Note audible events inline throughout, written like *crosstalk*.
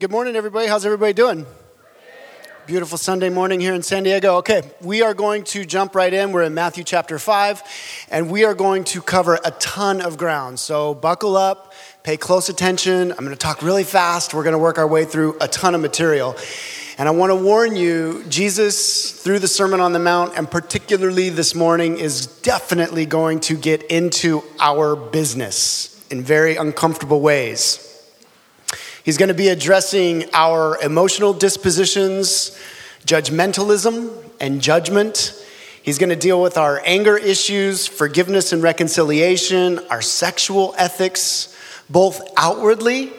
Good morning, everybody. How's everybody doing? Beautiful Sunday morning here in San Diego. Okay, we are going to jump right in. We're in Matthew chapter 5, and we are going to cover a ton of ground. So buckle up, pay close attention. I'm going to talk really fast. We're going to work our way through a ton of material. And I want to warn you, Jesus, through the Sermon on the Mount, and particularly this morning, is definitely going to get into our business in very uncomfortable ways. He's going to be addressing our emotional dispositions, judgmentalism, and judgment. He's going to deal with our anger issues, forgiveness and reconciliation, our sexual ethics, both outwardly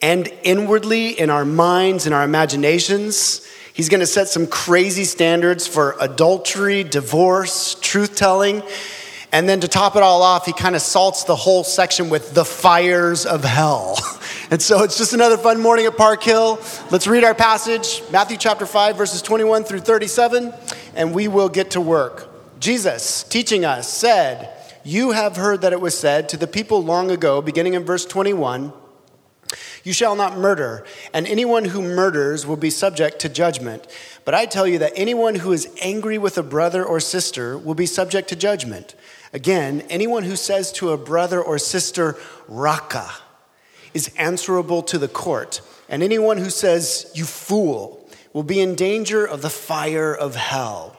and inwardly in our minds and our imaginations. He's going to set some crazy standards for adultery, divorce, truth telling. And then to top it all off, he kind of salts the whole section with the fires of hell. *laughs* And so it's just another fun morning at Park Hill. Let's read our passage, Matthew chapter 5, verses 21 through 37, and we will get to work. Jesus, teaching us, said, You have heard that it was said to the people long ago, beginning in verse 21, You shall not murder, and anyone who murders will be subject to judgment. But I tell you that anyone who is angry with a brother or sister will be subject to judgment. Again, anyone who says to a brother or sister, Raca, is answerable to the court, and anyone who says, You fool, will be in danger of the fire of hell.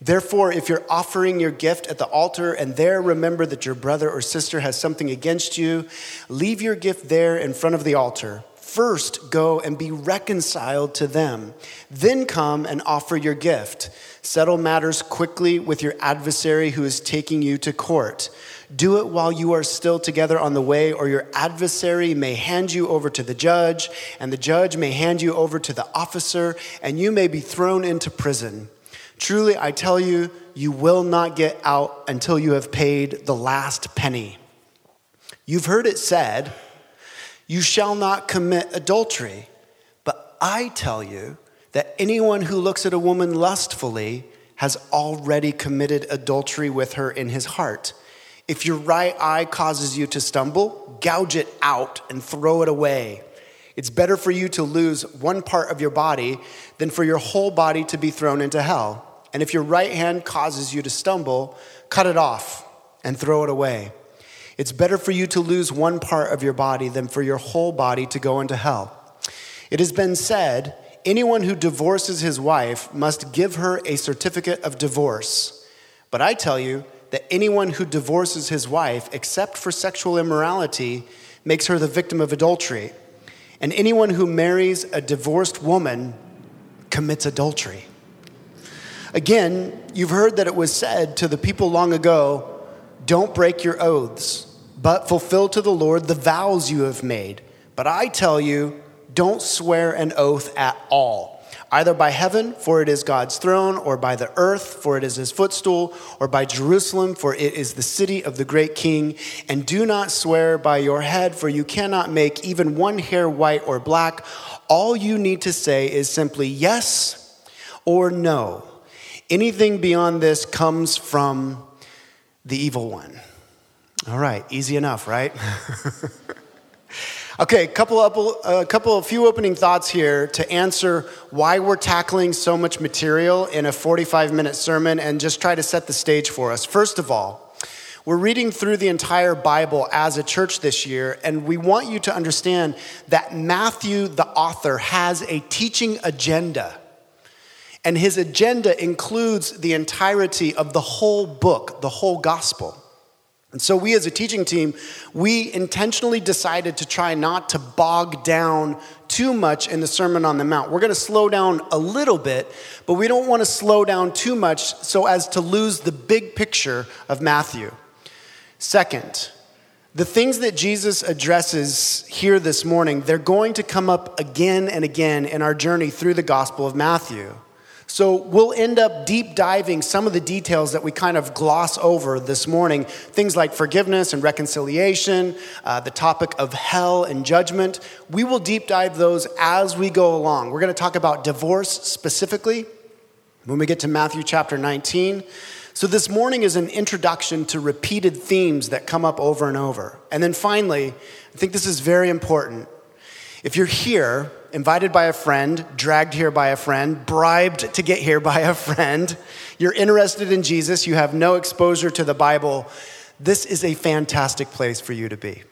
Therefore, if you're offering your gift at the altar and there remember that your brother or sister has something against you, leave your gift there in front of the altar. First, go and be reconciled to them. Then come and offer your gift. Settle matters quickly with your adversary who is taking you to court. Do it while you are still together on the way, or your adversary may hand you over to the judge, and the judge may hand you over to the officer, and you may be thrown into prison. Truly, I tell you, you will not get out until you have paid the last penny. You've heard it said, You shall not commit adultery. But I tell you that anyone who looks at a woman lustfully has already committed adultery with her in his heart. If your right eye causes you to stumble, gouge it out and throw it away. It's better for you to lose one part of your body than for your whole body to be thrown into hell. And if your right hand causes you to stumble, cut it off and throw it away. It's better for you to lose one part of your body than for your whole body to go into hell. It has been said anyone who divorces his wife must give her a certificate of divorce. But I tell you, that anyone who divorces his wife, except for sexual immorality, makes her the victim of adultery. And anyone who marries a divorced woman commits adultery. Again, you've heard that it was said to the people long ago don't break your oaths, but fulfill to the Lord the vows you have made. But I tell you, don't swear an oath at all either by heaven, for it is God's throne, or by the earth, for it is his footstool, or by Jerusalem, for it is the city of the great king. And do not swear by your head, for you cannot make even one hair white or black. All you need to say is simply yes or no. Anything beyond this comes from the evil one. All right, easy enough, right? *laughs* Okay, a couple a uh, couple a few opening thoughts here to answer why we're tackling so much material in a 45 minute sermon and just try to set the stage for us. First of all, we're reading through the entire Bible as a church this year, and we want you to understand that Matthew, the author, has a teaching agenda. And his agenda includes the entirety of the whole book, the whole gospel. And so, we as a teaching team, we intentionally decided to try not to bog down too much in the Sermon on the Mount. We're going to slow down a little bit, but we don't want to slow down too much so as to lose the big picture of Matthew. Second, the things that Jesus addresses here this morning, they're going to come up again and again in our journey through the Gospel of Matthew. So we'll end up deep diving some of the details that we kind of gloss over this morning. Things like forgiveness and reconciliation, uh, the topic of hell and judgment. We will deep dive those as we go along. We're going to talk about divorce specifically when we get to Matthew chapter 19. So this morning is an introduction to repeated themes that come up over and over. And then finally, I think this is very important. If you're here invited by a friend, dragged here by a friend, bribed to get here by a friend, you're interested in Jesus, you have no exposure to the Bible, this is a fantastic place for you to be.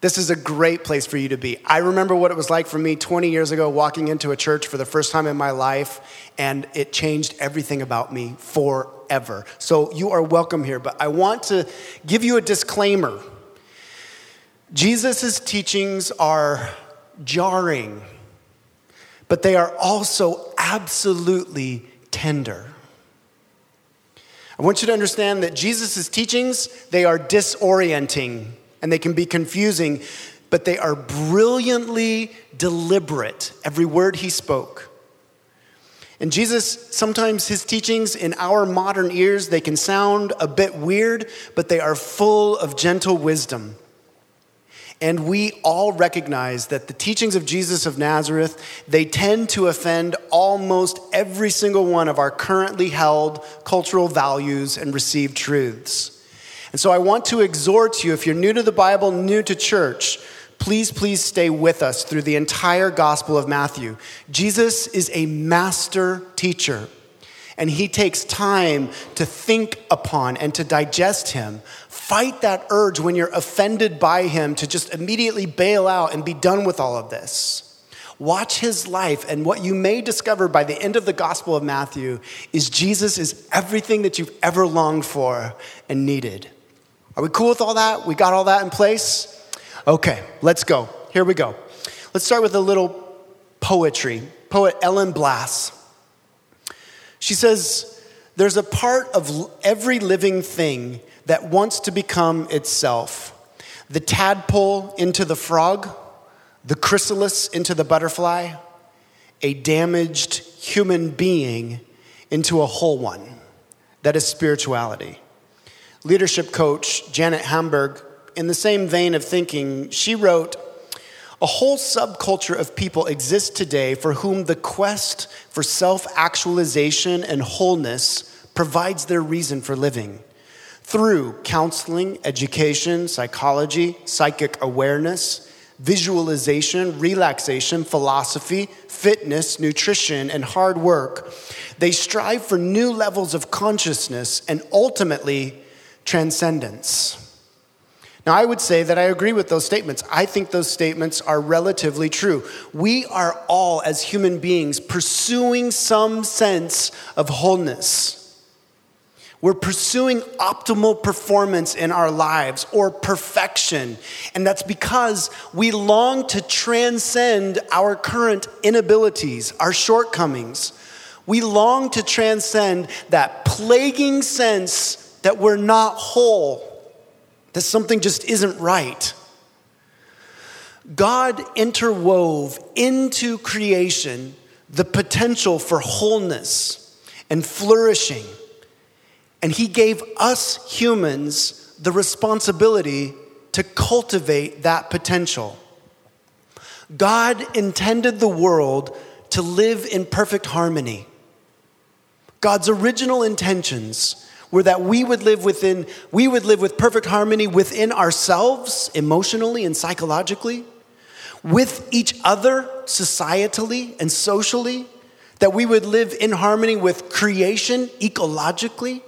This is a great place for you to be. I remember what it was like for me 20 years ago walking into a church for the first time in my life, and it changed everything about me forever. So you are welcome here, but I want to give you a disclaimer. Jesus' teachings are jarring, but they are also absolutely tender. I want you to understand that Jesus' teachings, they are disorienting and they can be confusing, but they are brilliantly deliberate, every word he spoke. And Jesus, sometimes his teachings in our modern ears, they can sound a bit weird, but they are full of gentle wisdom. And we all recognize that the teachings of Jesus of Nazareth, they tend to offend almost every single one of our currently held cultural values and received truths. And so I want to exhort you, if you're new to the Bible, new to church, please, please stay with us through the entire Gospel of Matthew. Jesus is a master teacher, and he takes time to think upon and to digest him. Fight that urge when you're offended by him to just immediately bail out and be done with all of this. Watch his life, and what you may discover by the end of the Gospel of Matthew is Jesus is everything that you've ever longed for and needed. Are we cool with all that? We got all that in place? Okay, let's go. Here we go. Let's start with a little poetry. Poet Ellen Bass. She says, There's a part of every living thing that wants to become itself. The tadpole into the frog, the chrysalis into the butterfly, a damaged human being into a whole one. That is spirituality leadership coach Janet Hagberg, in the same vein of thinking, she wrote, a whole subculture of people exists today for whom the quest for self actualization and wholeness provides their reason for living. Through counseling, education, psychology, psychic awareness, visualization, relaxation, philosophy, fitness, nutrition, and hard work, they strive for new levels of consciousness and ultimately transcendence. Now, I would say that I agree with those statements. I think those statements are relatively true. We are all, as human beings, pursuing some sense of wholeness. We're pursuing optimal performance in our lives or perfection. And that's because we long to transcend our current inabilities, our shortcomings. We long to transcend that plaguing sense that we're not whole, that something just isn't right. God interwove into creation the potential for wholeness and flourishing. And He gave us humans the responsibility to cultivate that potential. God intended the world to live in perfect harmony. God's original intentions were that we would live within we would live with perfect harmony within ourselves emotionally and psychologically with each other societally and socially that we would live in harmony with creation ecologically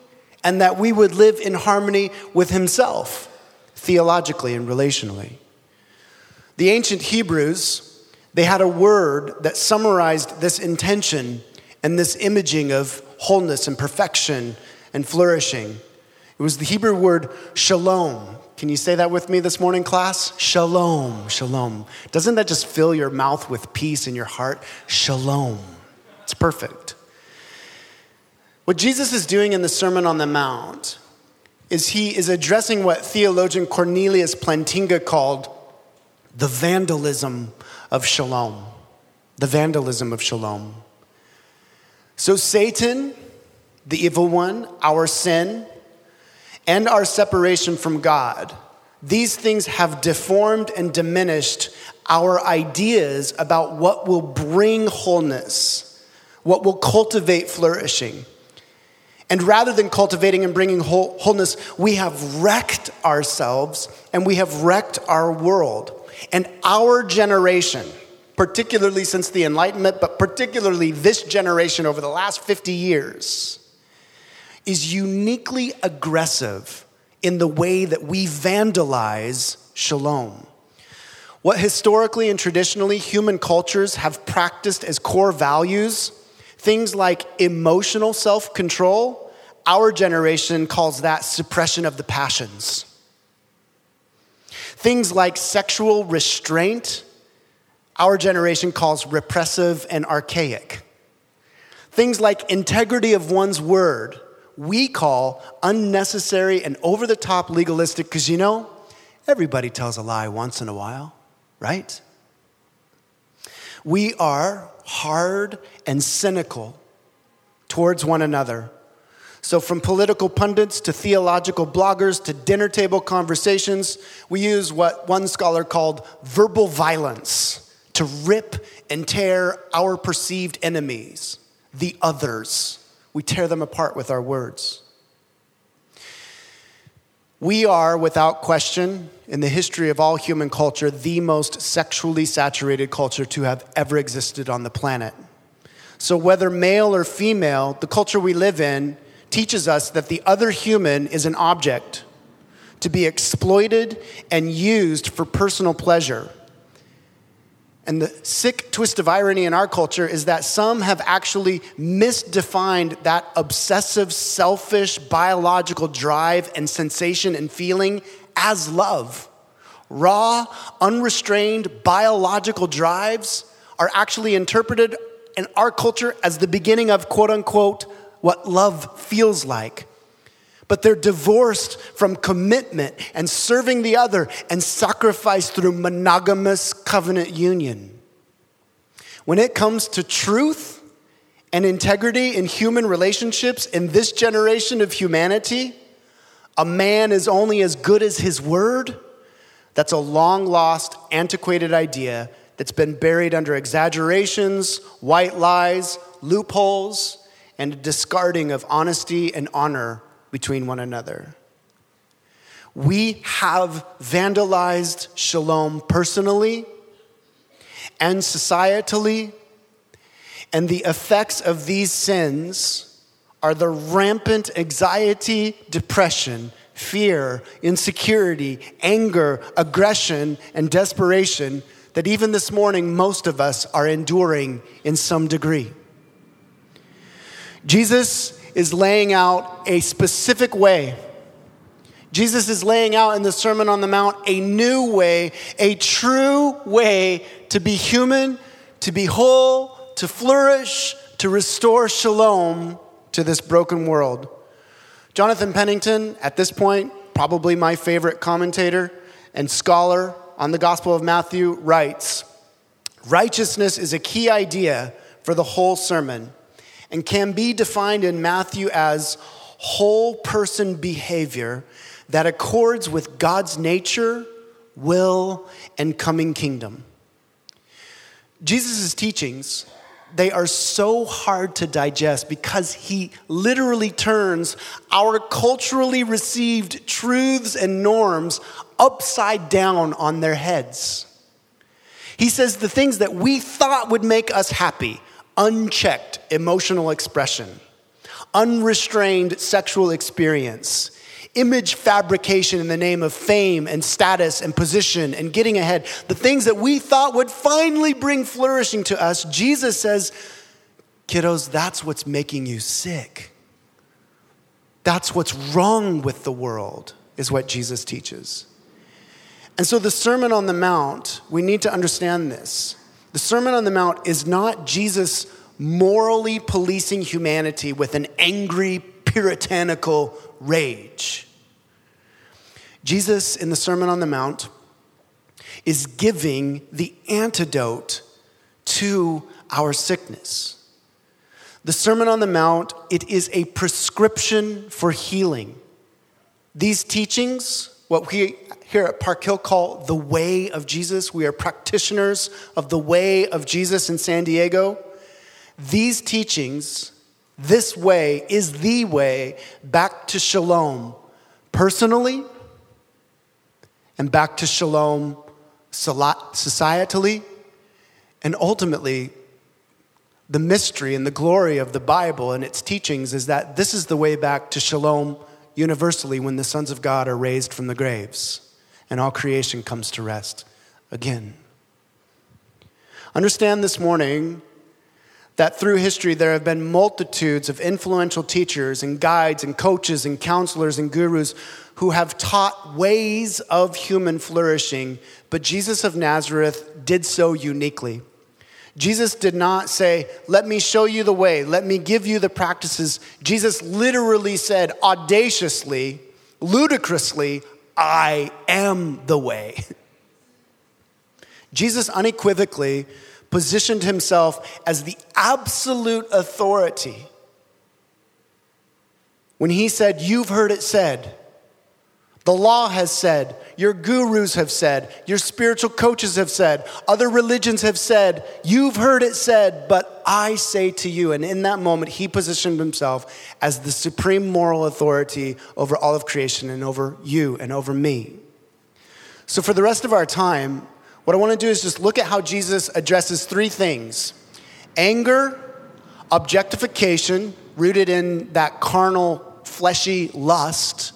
and that we would live in harmony with himself theologically and relationally. The ancient hebrews they had a word that summarized this intention and this imaging of wholeness and perfection and flourishing. It was the Hebrew word shalom. Can you say that with me this morning, class? Shalom, shalom. Doesn't that just fill your mouth with peace in your heart? Shalom. It's perfect. What Jesus is doing in the Sermon on the Mount is he is addressing what theologian Cornelius Plantinga called the vandalism of shalom. The vandalism of shalom. So, Satan the evil one, our sin, and our separation from God. These things have deformed and diminished our ideas about what will bring wholeness, what will cultivate flourishing. And rather than cultivating and bringing wholeness, we have wrecked ourselves and we have wrecked our world. And our generation, particularly since the Enlightenment, but particularly this generation over the last 50 years, is uniquely aggressive in the way that we vandalize shalom. What historically and traditionally human cultures have practiced as core values, things like emotional self control, our generation calls that suppression of the passions. Things like sexual restraint, our generation calls repressive and archaic. Things like integrity of one's word, we call unnecessary and over the top legalistic because you know, everybody tells a lie once in a while right? We are hard and cynical towards one another. So, from political pundits to theological bloggers to dinner table conversations, we use what one scholar called verbal violence to rip and tear our perceived enemies, the others. We tear them apart with our words. We are, without question, in the history of all human culture, the most sexually saturated culture to have ever existed on the planet. So, whether male or female, the culture we live in teaches us that the other human is an object to be exploited and used for personal pleasure. And the sick twist of irony in our culture is that some have actually misdefined that obsessive, selfish, biological drive and sensation and feeling as love. Raw, unrestrained biological drives are actually interpreted in our culture as the beginning of quote unquote what love feels like but they're divorced from commitment and serving the other and sacrifice through monogamous covenant union. When it comes to truth and integrity in human relationships in this generation of humanity, a man is only as good as his word. That's a long lost, antiquated idea that's been buried under exaggerations, white lies, loopholes, and a discarding of honesty and honor between one another. We have vandalized shalom personally and societally, and the effects of these sins are the rampant anxiety, depression, fear, insecurity, anger, aggression, and desperation that even this morning most of us are enduring in some degree. Jesus is laying out a specific way. Jesus is laying out in the Sermon on the Mount a new way, a true way to be human, to be whole, to flourish, to restore shalom to this broken world. Jonathan Pennington, at this point, probably my favorite commentator and scholar on the Gospel of Matthew, writes Righteousness is a key idea for the whole sermon and can be defined in Matthew as whole person behavior that accords with God's nature, will, and coming kingdom. Jesus' teachings, they are so hard to digest because he literally turns our culturally received truths and norms upside down on their heads. He says the things that we thought would make us happy, unchecked emotional expression, unrestrained sexual experience, image fabrication in the name of fame and status and position and getting ahead, the things that we thought would finally bring flourishing to us, Jesus says, kiddos, that's what's making you sick. That's what's wrong with the world, is what Jesus teaches. And so, the Sermon on the Mount, we need to understand this. The Sermon on the Mount is not Jesus morally policing humanity with an angry, puritanical rage. Jesus, in the Sermon on the Mount, is giving the antidote to our sickness. The Sermon on the Mount, it is a prescription for healing. These teachings, what we here at Park Hill call the way of Jesus. We are practitioners of the way of Jesus in San Diego. These teachings, this way, is the way back to shalom personally and back to shalom societally And ultimately, the mystery and the glory of the Bible and its teachings is that this is the way back to shalom universally when the sons of God are raised from the graves and all creation comes to rest again. Understand this morning that through history there have been multitudes of influential teachers and guides and coaches and counselors and gurus who have taught ways of human flourishing, but Jesus of Nazareth did so uniquely. Jesus did not say, Let me show you the way, let me give you the practices. Jesus literally said, audaciously, ludicrously, I am the way. *laughs* Jesus unequivocally positioned himself as the absolute authority when he said, You've heard it said. The law has said, your gurus have said, your spiritual coaches have said, other religions have said, you've heard it said, but I say to you. And in that moment, he positioned himself as the supreme moral authority over all of creation and over you and over me. So, for the rest of our time, what I want to do is just look at how Jesus addresses three things anger, objectification, rooted in that carnal, fleshy lust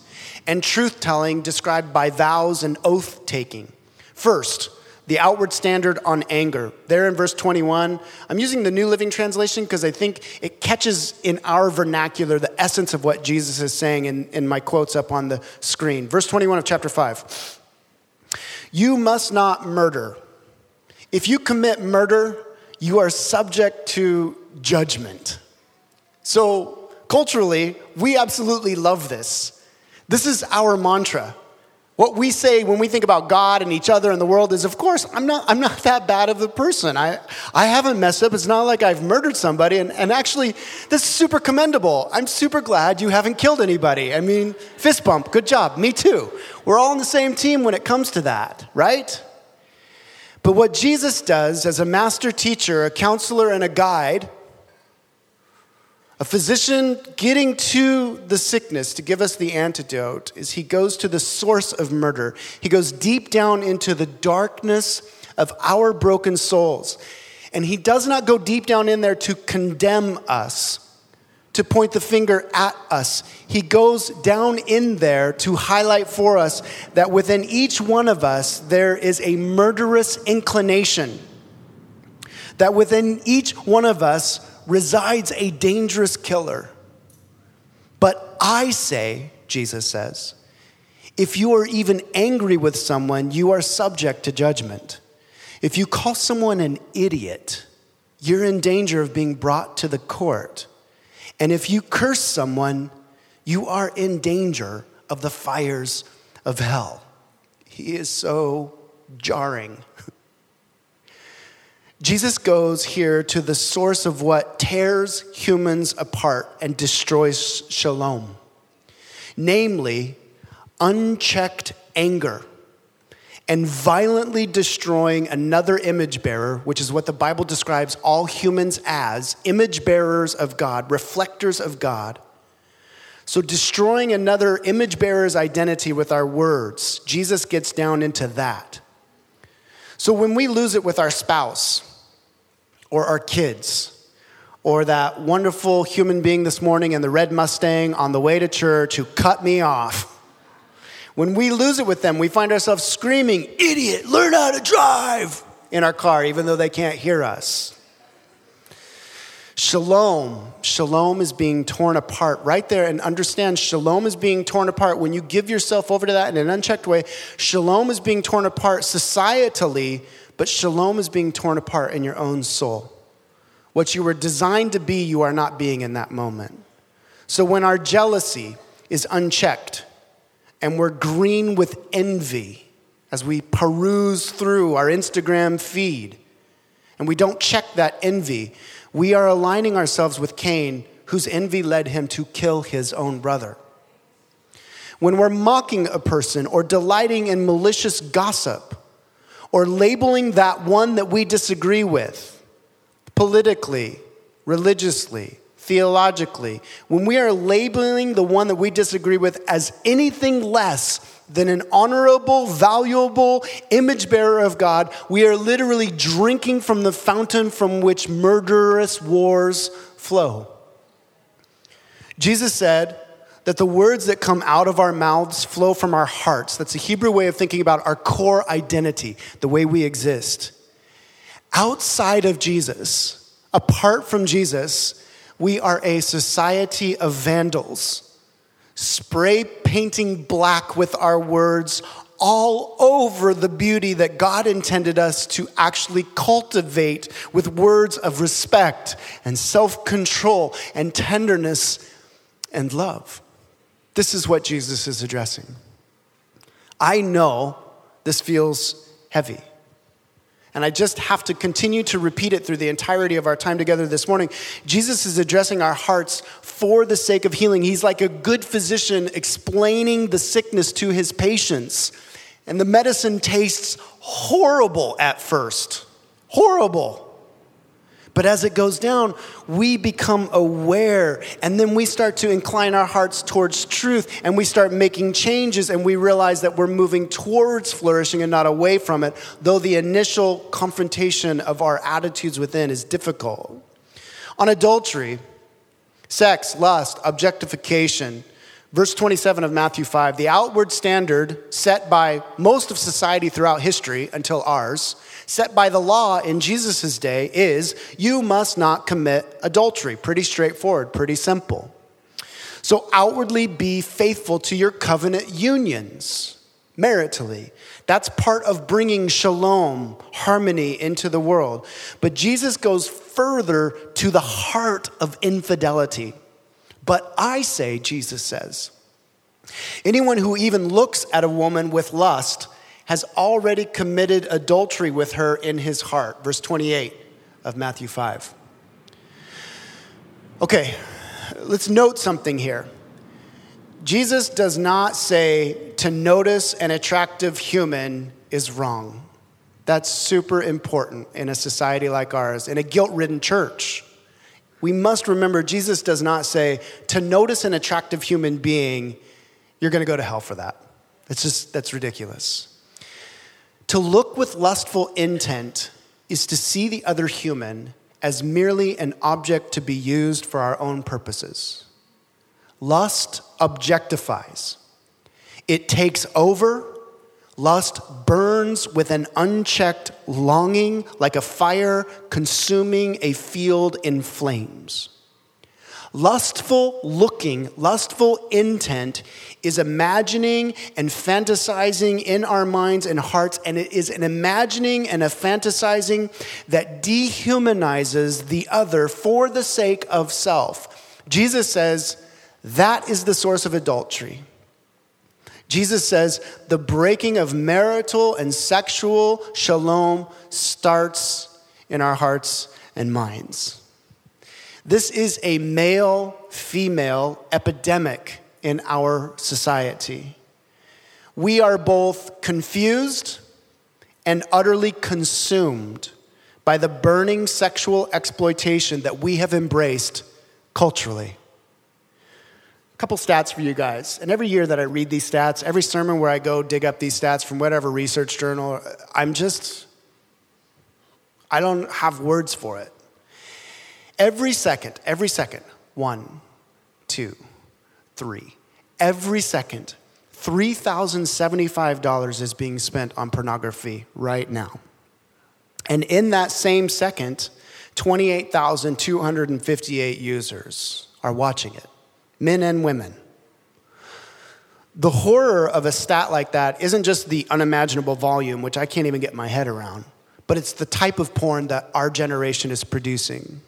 and truth telling described by vows and oath taking. First, the outward standard on anger. There in verse 21, I'm using the New Living Translation because I think it catches in our vernacular the essence of what Jesus is saying in, in my quotes up on the screen. Verse 21 of chapter 5. You must not murder. If you commit murder, you are subject to judgment. So, culturally, we absolutely love this. This is our mantra. What we say when we think about God and each other and the world is, of course, I'm not, I'm not that bad of a person. I, I haven't messed up. It's not like I've murdered somebody. And, and actually, this is super commendable. I'm super glad you haven't killed anybody. I mean, fist bump, good job. Me too. We're all on the same team when it comes to that, right? But what Jesus does as a master teacher, a counselor, and a guide a physician getting to the sickness to give us the antidote is he goes to the source of murder. He goes deep down into the darkness of our broken souls. And he does not go deep down in there to condemn us, to point the finger at us. He goes down in there to highlight for us that within each one of us there is a murderous inclination. That within each one of us resides a dangerous killer. But I say, Jesus says, if you are even angry with someone, you are subject to judgment. If you call someone an idiot, you're in danger of being brought to the court. And if you curse someone, you are in danger of the fires of hell. He is so jarring. Jesus goes here to the source of what tears humans apart and destroys shalom, namely, unchecked anger and violently destroying another image bearer, which is what the Bible describes all humans as image bearers of God, reflectors of God. So, destroying another image bearer's identity with our words, Jesus gets down into that. So when we lose it with our spouse or our kids, or that wonderful human being this morning in the red Mustang on the way to church who cut me off, when we lose it with them, we find ourselves screaming, Idiot, learn how to drive in our car, even though they can't hear us. Shalom, shalom is being torn apart right there. And understand, shalom is being torn apart when you give yourself over to that in an unchecked way. Shalom is being torn apart societally, but shalom is being torn apart in your own soul. What you were designed to be, you are not being in that moment. So when our jealousy is unchecked and we're green with envy as we peruse through our Instagram feed and we don't check that envy, we are aligning ourselves with Cain, whose envy led him to kill his own brother. When we're mocking a person or delighting in malicious gossip or labeling that one that we disagree with politically, religiously, theologically, when we are labeling the one that we disagree with as anything less than an honorable, valuable image bearer of God, we are literally drinking from the fountain from which murderous wars flow. Jesus said that the words that come out of our mouths flow from our hearts. That's a Hebrew way of thinking about our core identity, the way we exist. Outside of Jesus, apart from Jesus, we are a society of vandals spray painting black with our words all over the beauty that God intended us to actually cultivate with words of respect and self control and tenderness and love. This is what Jesus is addressing. I know this feels heavy. And I just have to continue to repeat it through the entirety of our time together this morning. Jesus is addressing our hearts for the sake of healing. He's like a good physician explaining the sickness to his patients. And the medicine tastes horrible at first. Horrible. But as it goes down, we become aware, and then we start to incline our hearts towards truth, and we start making changes, and we realize that we're moving towards flourishing and not away from it, though the initial confrontation of our attitudes within is difficult. On adultery, sex, lust, objectification, verse 27 of Matthew 5, the outward standard set by most of society throughout history until ours set by the law in Jesus' day is you must not commit adultery. Pretty straightforward, pretty simple. So outwardly be faithful to your covenant unions maritally. That's part of bringing shalom, harmony into the world. But Jesus goes further to the heart of infidelity. But I say, Jesus says, anyone who even looks at a woman with lust has already committed adultery with her in his heart. Verse 28 of Matthew 5. Okay, let's note something here. Jesus does not say to notice an attractive human is wrong. That's super important in a society like ours, in a guilt ridden church. We must remember Jesus does not say to notice an attractive human being, you're going to go to hell for that. That's just, that's ridiculous. To look with lustful intent is to see the other human as merely an object to be used for our own purposes. Lust objectifies, it takes over. Lust burns with an unchecked longing, like a fire consuming a field in flames. Lustful looking, lustful intent is imagining and fantasizing in our minds and hearts, and it is an imagining and a fantasizing that dehumanizes the other for the sake of self. Jesus says that is the source of adultery. Jesus says the breaking of marital and sexual shalom starts in our hearts and minds. This is a male female epidemic in our society. We are both confused and utterly consumed by the burning sexual exploitation that we have embraced culturally. A couple stats for you guys. And every year that I read these stats, every sermon where I go dig up these stats from whatever research journal, I'm just, I don't have words for it. Every second, every second, one, two, three, every second, $3,075 is being spent on pornography right now. And in that same second, 28,258 users are watching it, men and women. The horror of a stat like that isn't just the unimaginable volume, which I can't even get my head around, but it's the type of porn that our generation is producing.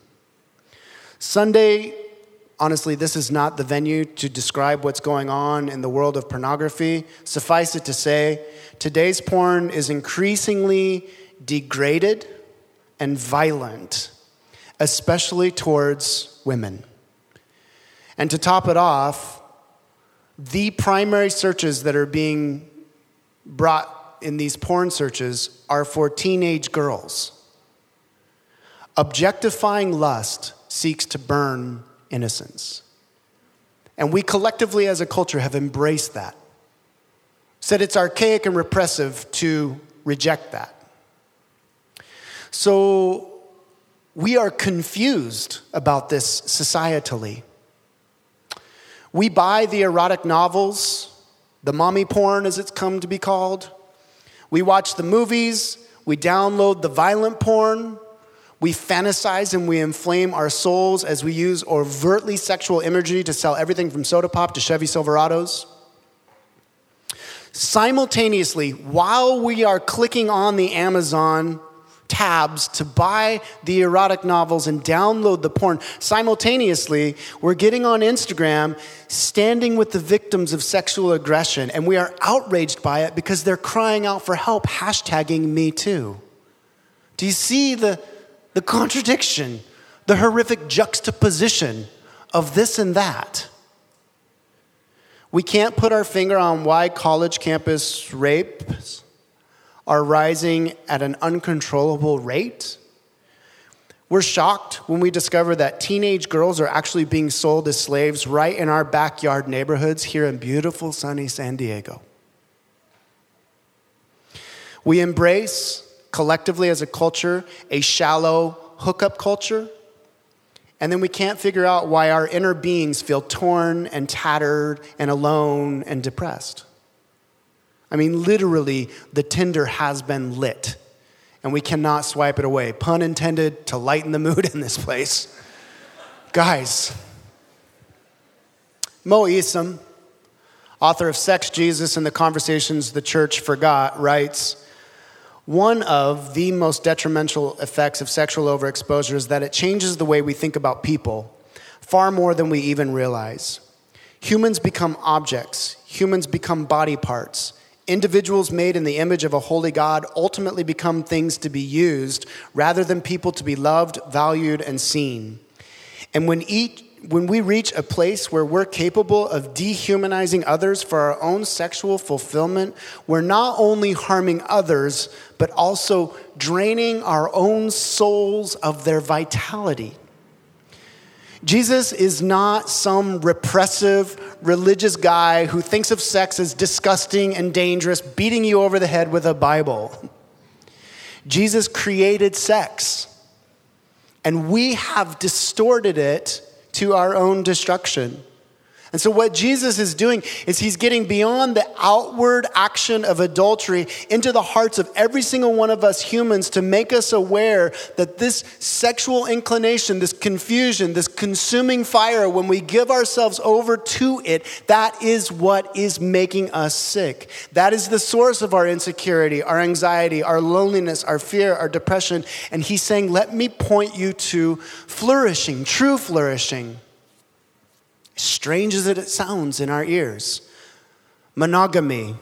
Sunday, honestly, this is not the venue to describe what's going on in the world of pornography. Suffice it to say, today's porn is increasingly degraded and violent, especially towards women. And to top it off, the primary searches that are being brought in these porn searches are for teenage girls. Objectifying lust seeks to burn innocence. And we collectively as a culture have embraced that. Said it's archaic and repressive to reject that. So we are confused about this societally. We buy the erotic novels, the mommy porn as it's come to be called. We watch the movies, we download the violent porn, we fantasize and we inflame our souls as we use overtly sexual imagery to sell everything from soda pop to Chevy Silverados. Simultaneously, while we are clicking on the Amazon tabs to buy the erotic novels and download the porn, simultaneously, we're getting on Instagram, standing with the victims of sexual aggression, and we are outraged by it because they're crying out for help, hashtagging me too. Do you see the the contradiction, the horrific juxtaposition of this and that. We can't put our finger on why college campus rapes are rising at an uncontrollable rate. We're shocked when we discover that teenage girls are actually being sold as slaves right in our backyard neighborhoods here in beautiful, sunny San Diego. We embrace collectively as a culture a shallow hookup culture. And then we can't figure out why our inner beings feel torn and tattered and alone and depressed. I mean, literally, the Tinder has been lit, and we cannot swipe it away. Pun intended to lighten the mood *laughs* in this place. Guys, Mo Isom, author of Sex, Jesus, and the Conversations the Church Forgot, writes one of the most detrimental effects of sexual overexposure is that it changes the way we think about people far more than we even realize. Humans become objects, humans become body parts. Individuals made in the image of a holy God ultimately become things to be used rather than people to be loved, valued, and seen. And when each when we reach a place where we're capable of dehumanizing others for our own sexual fulfillment, we're not only harming others, but also draining our own souls of their vitality. Jesus is not some repressive religious guy who thinks of sex as disgusting and dangerous, beating you over the head with a Bible. Jesus created sex, and we have distorted it to our own destruction. And so, what Jesus is doing is he's getting beyond the outward action of adultery into the hearts of every single one of us humans to make us aware that this sexual inclination, this confusion, this consuming fire, when we give ourselves over to it, that is what is making us sick. That is the source of our insecurity, our anxiety, our loneliness, our fear, our depression. And he's saying, Let me point you to flourishing, true flourishing strange as it sounds in our ears. Monogamy,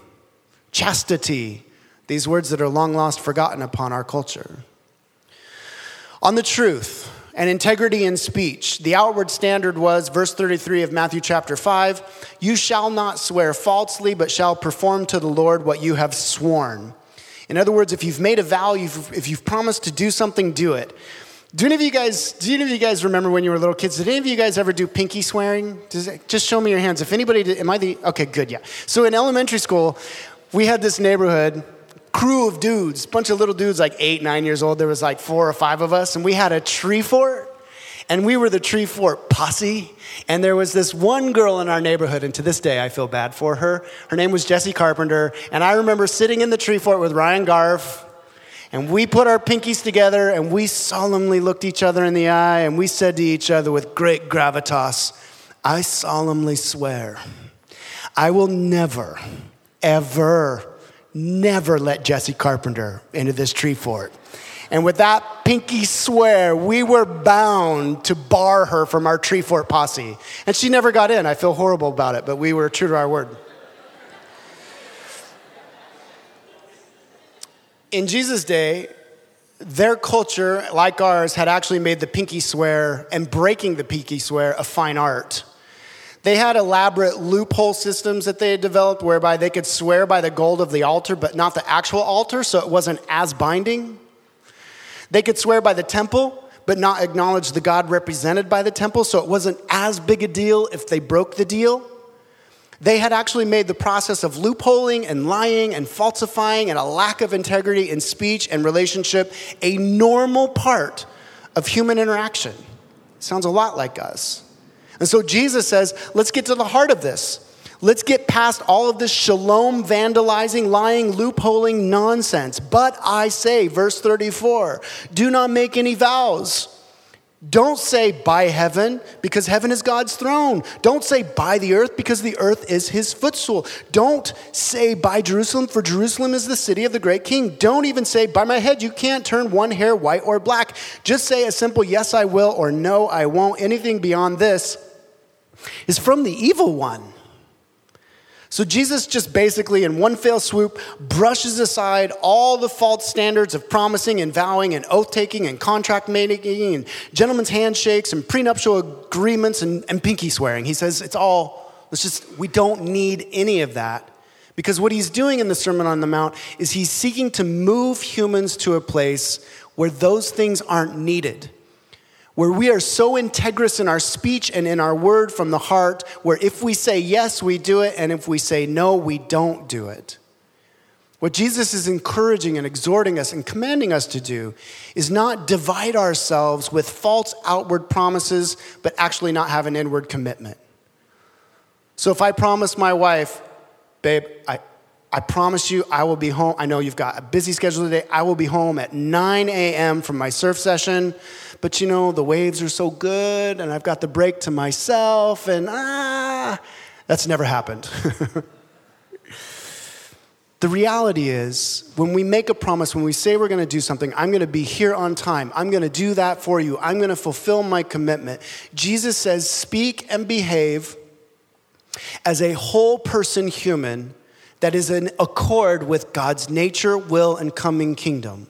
chastity, these words that are long lost, forgotten upon our culture. On the truth and integrity in speech, the outward standard was, verse 33 of Matthew chapter 5, you shall not swear falsely, but shall perform to the Lord what you have sworn. In other words, if you've made a vow, if you've promised to do something, do it. Do any of you guys, do any of you guys remember when you were little kids? Did any of you guys ever do pinky swearing? It, just show me your hands. If anybody did, am I the, okay, good, yeah. So in elementary school, we had this neighborhood, crew of dudes, bunch of little dudes, like eight, nine years old. There was like four or five of us, and we had a tree fort. And we were the tree fort posse. And there was this one girl in our neighborhood, and to this day I feel bad for her. Her name was Jessie Carpenter. And I remember sitting in the tree fort with Ryan Garf and we put our pinkies together and we solemnly looked each other in the eye and we said to each other with great gravitas, I solemnly swear I will never, ever, never let Jessie Carpenter into this tree fort. And with that pinky swear, we were bound to bar her from our tree fort posse. And she never got in. I feel horrible about it, but we were true to our word. In Jesus' day, their culture, like ours, had actually made the pinky swear and breaking the pinky swear a fine art. They had elaborate loophole systems that they had developed whereby they could swear by the gold of the altar, but not the actual altar, so it wasn't as binding. They could swear by the temple, but not acknowledge the God represented by the temple, so it wasn't as big a deal if they broke the deal. They had actually made the process of loopholing and lying and falsifying and a lack of integrity in speech and relationship a normal part of human interaction. Sounds a lot like us. And so Jesus says, let's get to the heart of this. Let's get past all of this shalom, vandalizing, lying, loopholing nonsense. But I say, verse 34, do not make any vows. Don't say by heaven because heaven is God's throne. Don't say by the earth because the earth is his footstool. Don't say by Jerusalem for Jerusalem is the city of the great king. Don't even say by my head you can't turn one hair white or black. Just say a simple yes I will or no I won't. Anything beyond this is from the evil one. So Jesus just basically, in one fell swoop, brushes aside all the false standards of promising and vowing and oath taking and contract making and gentlemen's handshakes and prenuptial agreements and, and pinky swearing. He says it's all, let's just, we don't need any of that. Because what he's doing in the Sermon on the Mount is he's seeking to move humans to a place where those things aren't needed where we are so integrous in our speech and in our word from the heart, where if we say yes, we do it, and if we say no, we don't do it. What Jesus is encouraging and exhorting us and commanding us to do is not divide ourselves with false outward promises, but actually not have an inward commitment. So if I promise my wife, babe, I, I promise you I will be home. I know you've got a busy schedule today. I will be home at 9 a.m. from my surf session but you know, the waves are so good and I've got the break to myself and ah, that's never happened. *laughs* the reality is, when we make a promise, when we say we're going to do something, I'm going to be here on time, I'm going to do that for you, I'm going to fulfill my commitment. Jesus says, speak and behave as a whole person human that is in accord with God's nature, will, and coming kingdom.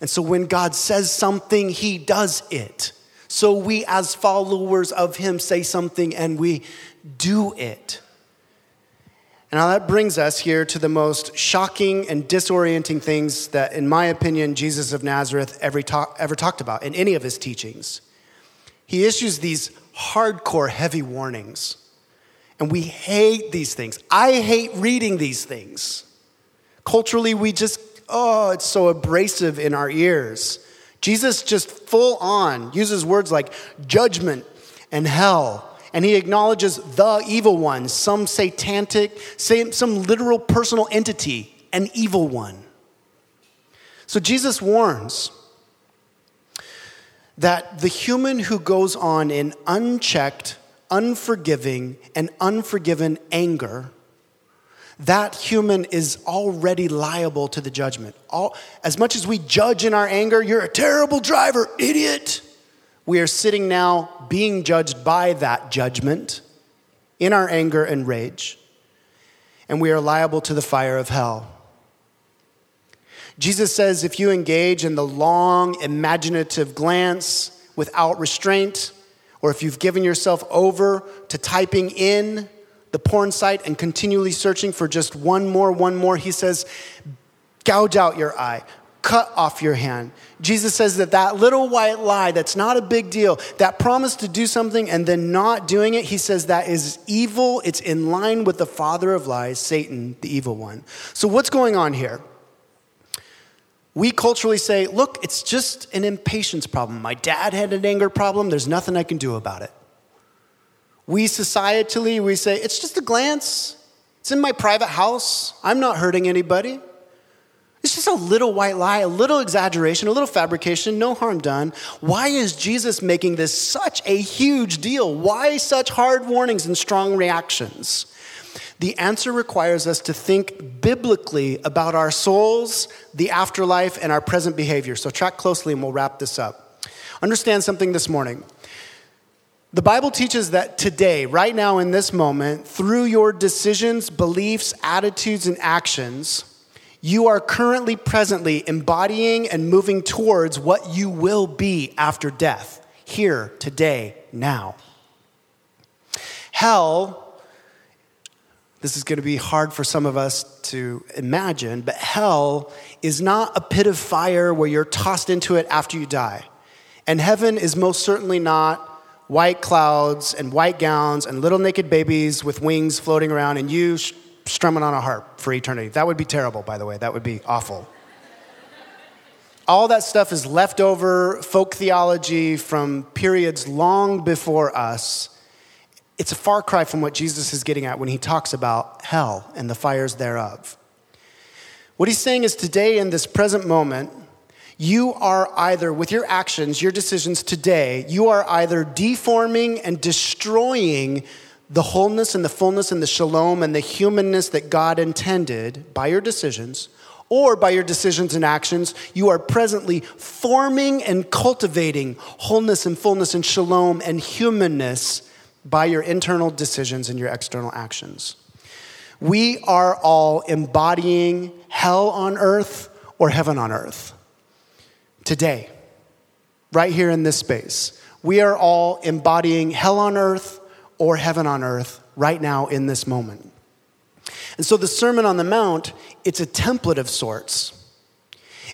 And so when God says something, he does it. So we, as followers of him, say something and we do it. And now that brings us here to the most shocking and disorienting things that, in my opinion, Jesus of Nazareth ever, talk, ever talked about in any of his teachings. He issues these hardcore, heavy warnings. And we hate these things. I hate reading these things. Culturally, we just oh, it's so abrasive in our ears. Jesus just full on uses words like judgment and hell. And he acknowledges the evil one, some satanic, some literal personal entity, an evil one. So Jesus warns that the human who goes on in unchecked, unforgiving, and unforgiven anger that human is already liable to the judgment. All, as much as we judge in our anger, you're a terrible driver, idiot. We are sitting now being judged by that judgment in our anger and rage, and we are liable to the fire of hell. Jesus says if you engage in the long, imaginative glance without restraint, or if you've given yourself over to typing in the porn site and continually searching for just one more, one more, he says, gouge out your eye, cut off your hand. Jesus says that that little white lie, that's not a big deal, that promise to do something and then not doing it, he says that is evil. It's in line with the father of lies, Satan, the evil one. So, what's going on here? We culturally say, look, it's just an impatience problem. My dad had an anger problem, there's nothing I can do about it. We societally, we say, it's just a glance. It's in my private house. I'm not hurting anybody. It's just a little white lie, a little exaggeration, a little fabrication, no harm done. Why is Jesus making this such a huge deal? Why such hard warnings and strong reactions? The answer requires us to think biblically about our souls, the afterlife, and our present behavior. So, track closely and we'll wrap this up. Understand something this morning. The Bible teaches that today, right now in this moment, through your decisions, beliefs, attitudes, and actions, you are currently, presently embodying and moving towards what you will be after death, here, today, now. Hell, this is going to be hard for some of us to imagine, but hell is not a pit of fire where you're tossed into it after you die. And heaven is most certainly not white clouds and white gowns and little naked babies with wings floating around and you strumming on a harp for eternity. That would be terrible, by the way. That would be awful. All that stuff is leftover folk theology from periods long before us. It's a far cry from what Jesus is getting at when he talks about hell and the fires thereof. What he's saying is today, in this present moment, you are either, with your actions, your decisions today, you are either deforming and destroying the wholeness and the fullness and the shalom and the humanness that God intended by your decisions, or by your decisions and actions, you are presently forming and cultivating wholeness and fullness and shalom and humanness by your internal decisions and your external actions. We are all embodying hell on earth or heaven on earth today, right here in this space. We are all embodying hell on earth or heaven on earth right now in this moment. And so the Sermon on the Mount, it's a template of sorts.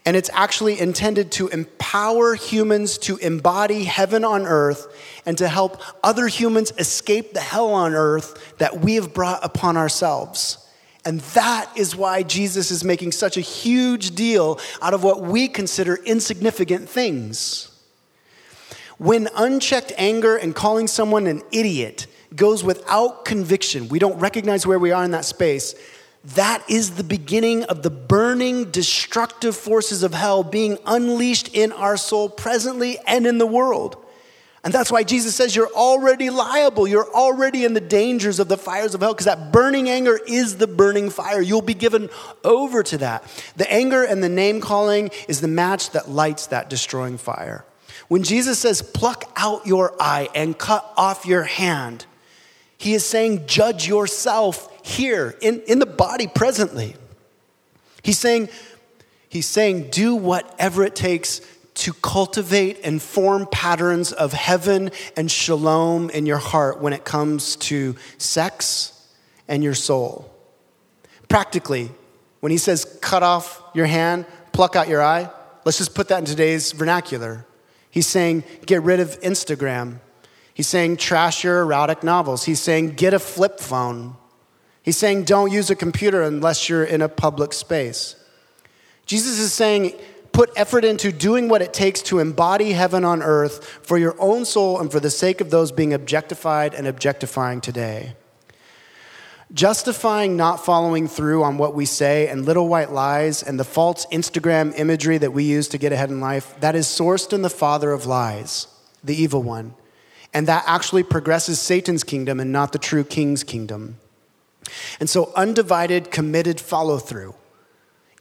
And it's actually intended to empower humans to embody heaven on earth and to help other humans escape the hell on earth that we have brought upon ourselves. And that is why Jesus is making such a huge deal out of what we consider insignificant things. When unchecked anger and calling someone an idiot goes without conviction, we don't recognize where we are in that space. That is the beginning of the burning, destructive forces of hell being unleashed in our soul presently and in the world. And that's why Jesus says you're already liable. You're already in the dangers of the fires of hell because that burning anger is the burning fire. You'll be given over to that. The anger and the name calling is the match that lights that destroying fire. When Jesus says, pluck out your eye and cut off your hand, he is saying, judge yourself here in, in the body presently. He's saying, he's saying, do whatever it takes to cultivate and form patterns of heaven and shalom in your heart when it comes to sex and your soul. Practically, when he says cut off your hand, pluck out your eye, let's just put that in today's vernacular. He's saying get rid of Instagram. He's saying trash your erotic novels. He's saying get a flip phone. He's saying don't use a computer unless you're in a public space. Jesus is saying put effort into doing what it takes to embody heaven on earth for your own soul and for the sake of those being objectified and objectifying today. Justifying not following through on what we say and little white lies and the false Instagram imagery that we use to get ahead in life, that is sourced in the father of lies, the evil one. And that actually progresses Satan's kingdom and not the true king's kingdom. And so, undivided, committed follow through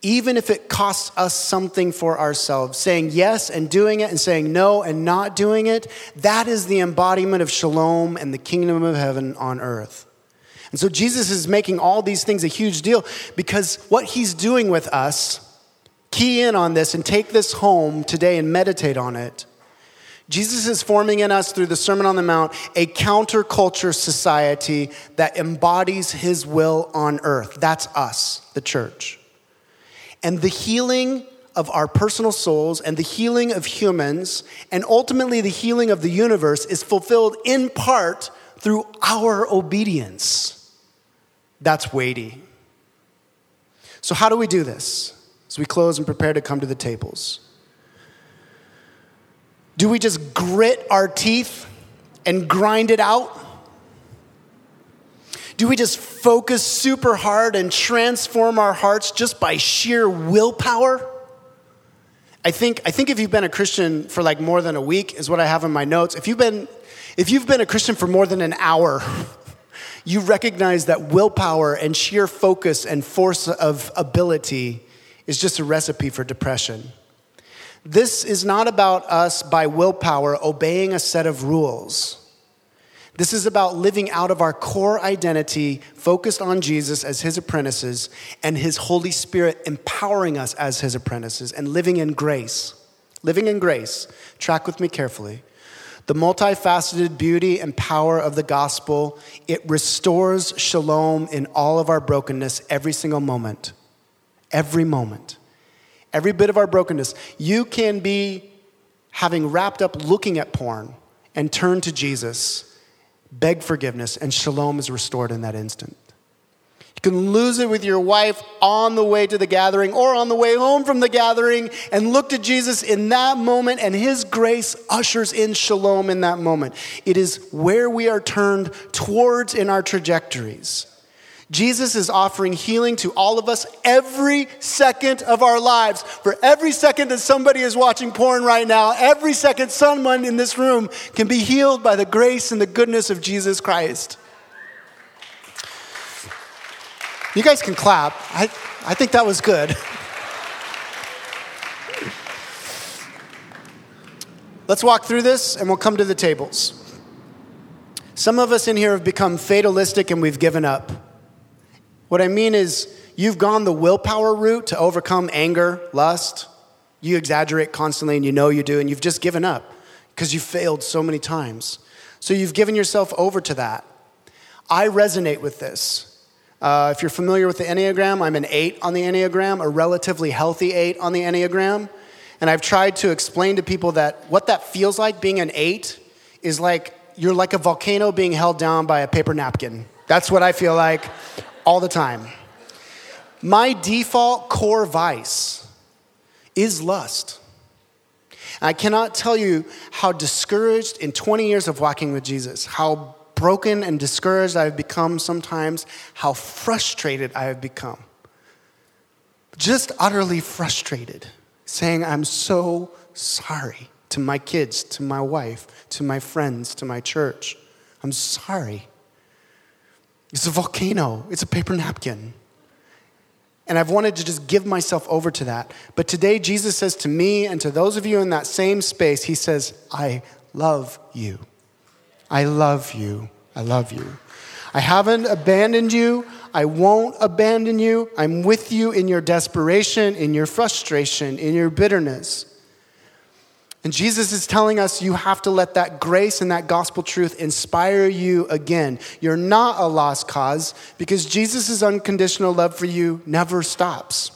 even if it costs us something for ourselves. Saying yes and doing it and saying no and not doing it, that is the embodiment of shalom and the kingdom of heaven on earth. And so Jesus is making all these things a huge deal because what he's doing with us, key in on this and take this home today and meditate on it. Jesus is forming in us through the Sermon on the Mount a counterculture society that embodies his will on earth. That's us, the church. And the healing of our personal souls and the healing of humans, and ultimately the healing of the universe, is fulfilled in part through our obedience. That's weighty. So, how do we do this as we close and prepare to come to the tables? Do we just grit our teeth and grind it out? Do we just focus super hard and transform our hearts just by sheer willpower? I think, I think if you've been a Christian for like more than a week, is what I have in my notes. If you've been, if you've been a Christian for more than an hour, *laughs* you recognize that willpower and sheer focus and force of ability is just a recipe for depression. This is not about us by willpower obeying a set of rules. This is about living out of our core identity, focused on Jesus as his apprentices, and his Holy Spirit empowering us as his apprentices, and living in grace. Living in grace. Track with me carefully. The multifaceted beauty and power of the gospel, it restores shalom in all of our brokenness every single moment. Every moment. Every bit of our brokenness. You can be having wrapped up looking at porn, and turn to Jesus, beg forgiveness, and shalom is restored in that instant. You can lose it with your wife on the way to the gathering or on the way home from the gathering and look to Jesus in that moment, and His grace ushers in shalom in that moment. It is where we are turned towards in our trajectories. Jesus is offering healing to all of us every second of our lives. For every second that somebody is watching porn right now, every second someone in this room can be healed by the grace and the goodness of Jesus Christ. You guys can clap. I, I think that was good. Let's walk through this and we'll come to the tables. Some of us in here have become fatalistic and we've given up. What I mean is, you've gone the willpower route to overcome anger, lust. You exaggerate constantly and you know you do, and you've just given up because you failed so many times. So you've given yourself over to that. I resonate with this. Uh, if you're familiar with the Enneagram, I'm an eight on the Enneagram, a relatively healthy eight on the Enneagram. And I've tried to explain to people that what that feels like being an eight is like you're like a volcano being held down by a paper napkin. That's what I feel like all the time. My default core vice is lust. I cannot tell you how discouraged in 20 years of walking with Jesus, how broken and discouraged I have become sometimes, how frustrated I have become. Just utterly frustrated, saying, I'm so sorry to my kids, to my wife, to my friends, to my church. I'm sorry. It's a volcano, it's a paper napkin. And I've wanted to just give myself over to that. But today, Jesus says to me and to those of you in that same space, He says, I love you. I love you. I love you. I haven't abandoned you. I won't abandon you. I'm with you in your desperation, in your frustration, in your bitterness. And Jesus is telling us you have to let that grace and that gospel truth inspire you again. You're not a lost cause because Jesus' unconditional love for you never stops.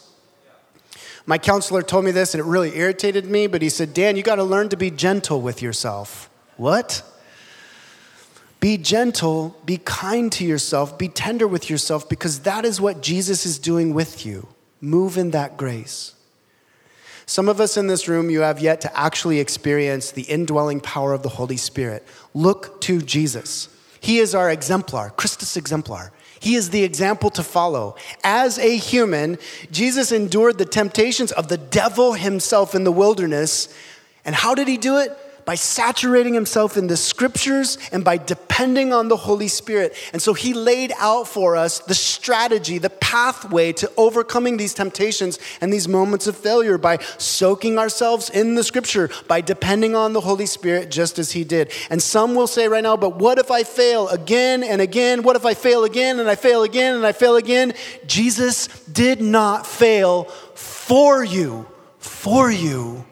My counselor told me this and it really irritated me, but he said, Dan, you got to learn to be gentle with yourself. What? Be gentle, be kind to yourself, be tender with yourself, because that is what Jesus is doing with you. Move in that grace. Some of us in this room, you have yet to actually experience the indwelling power of the Holy Spirit. Look to Jesus. He is our exemplar, Christus exemplar. He is the example to follow. As a human, Jesus endured the temptations of the devil himself in the wilderness. And how did he do it? By saturating himself in the scriptures and by depending on the Holy Spirit. And so he laid out for us the strategy, the pathway to overcoming these temptations and these moments of failure by soaking ourselves in the scripture, by depending on the Holy Spirit just as he did. And some will say right now, but what if I fail again and again? What if I fail again and I fail again and I fail again? Jesus did not fail for you, for you.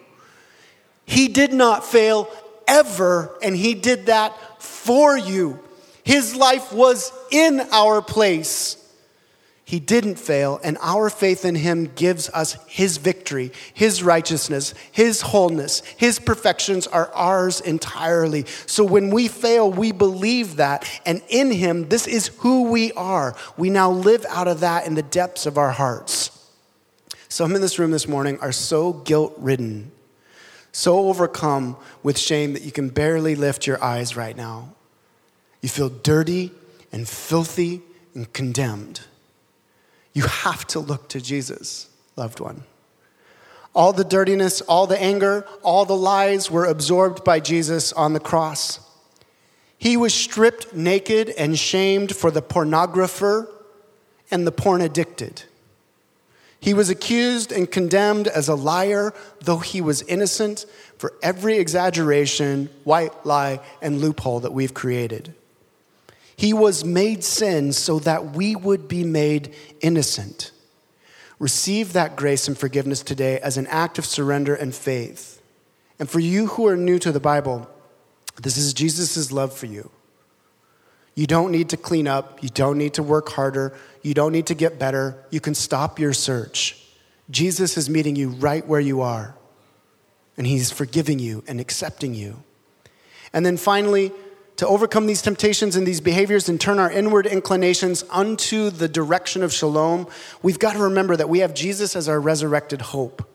He did not fail ever, and He did that for you. His life was in our place. He didn't fail, and our faith in Him gives us His victory, His righteousness, His wholeness, His perfections are ours entirely. So when we fail, we believe that, and in Him, this is who we are. We now live out of that in the depths of our hearts. Some in this room this morning are so guilt ridden so overcome with shame that you can barely lift your eyes right now. You feel dirty and filthy and condemned. You have to look to Jesus, loved one. All the dirtiness, all the anger, all the lies were absorbed by Jesus on the cross. He was stripped naked and shamed for the pornographer and the porn addicted. He was accused and condemned as a liar, though he was innocent for every exaggeration, white lie, and loophole that we've created. He was made sin so that we would be made innocent. Receive that grace and forgiveness today as an act of surrender and faith. And for you who are new to the Bible, this is Jesus' love for you. You don't need to clean up. You don't need to work harder. You don't need to get better. You can stop your search. Jesus is meeting you right where you are. and He's forgiving you and accepting you. And then finally, to overcome these temptations and these behaviors and turn our inward inclinations unto the direction of shalom, we've got to remember that we have Jesus as our resurrected hope.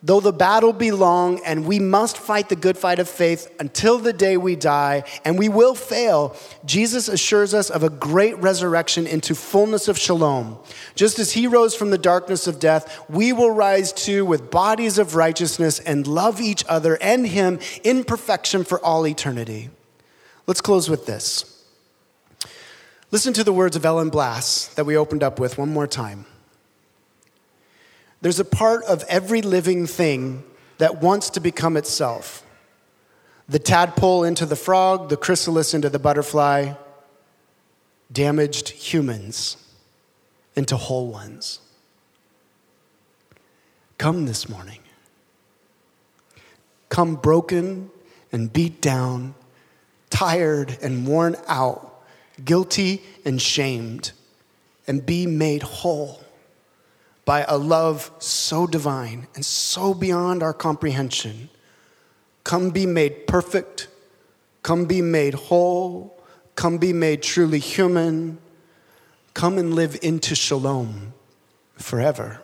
Though the battle be long and we must fight the good fight of faith until the day we die, and we will fail, Jesus assures us of a great resurrection into fullness of shalom. Just as he rose from the darkness of death, we will rise too with bodies of righteousness and love each other and him in perfection for all eternity. Let's close with this. Listen to the words of Ellen Bass that we opened up with one more time. There's a part of every living thing that wants to become itself. The tadpole into the frog, the chrysalis into the butterfly, damaged humans into whole ones. Come this morning. Come broken and beat down, tired and worn out, guilty and shamed, and be made whole by a love so divine and so beyond our comprehension. Come be made perfect, come be made whole, come be made truly human, come and live into shalom forever.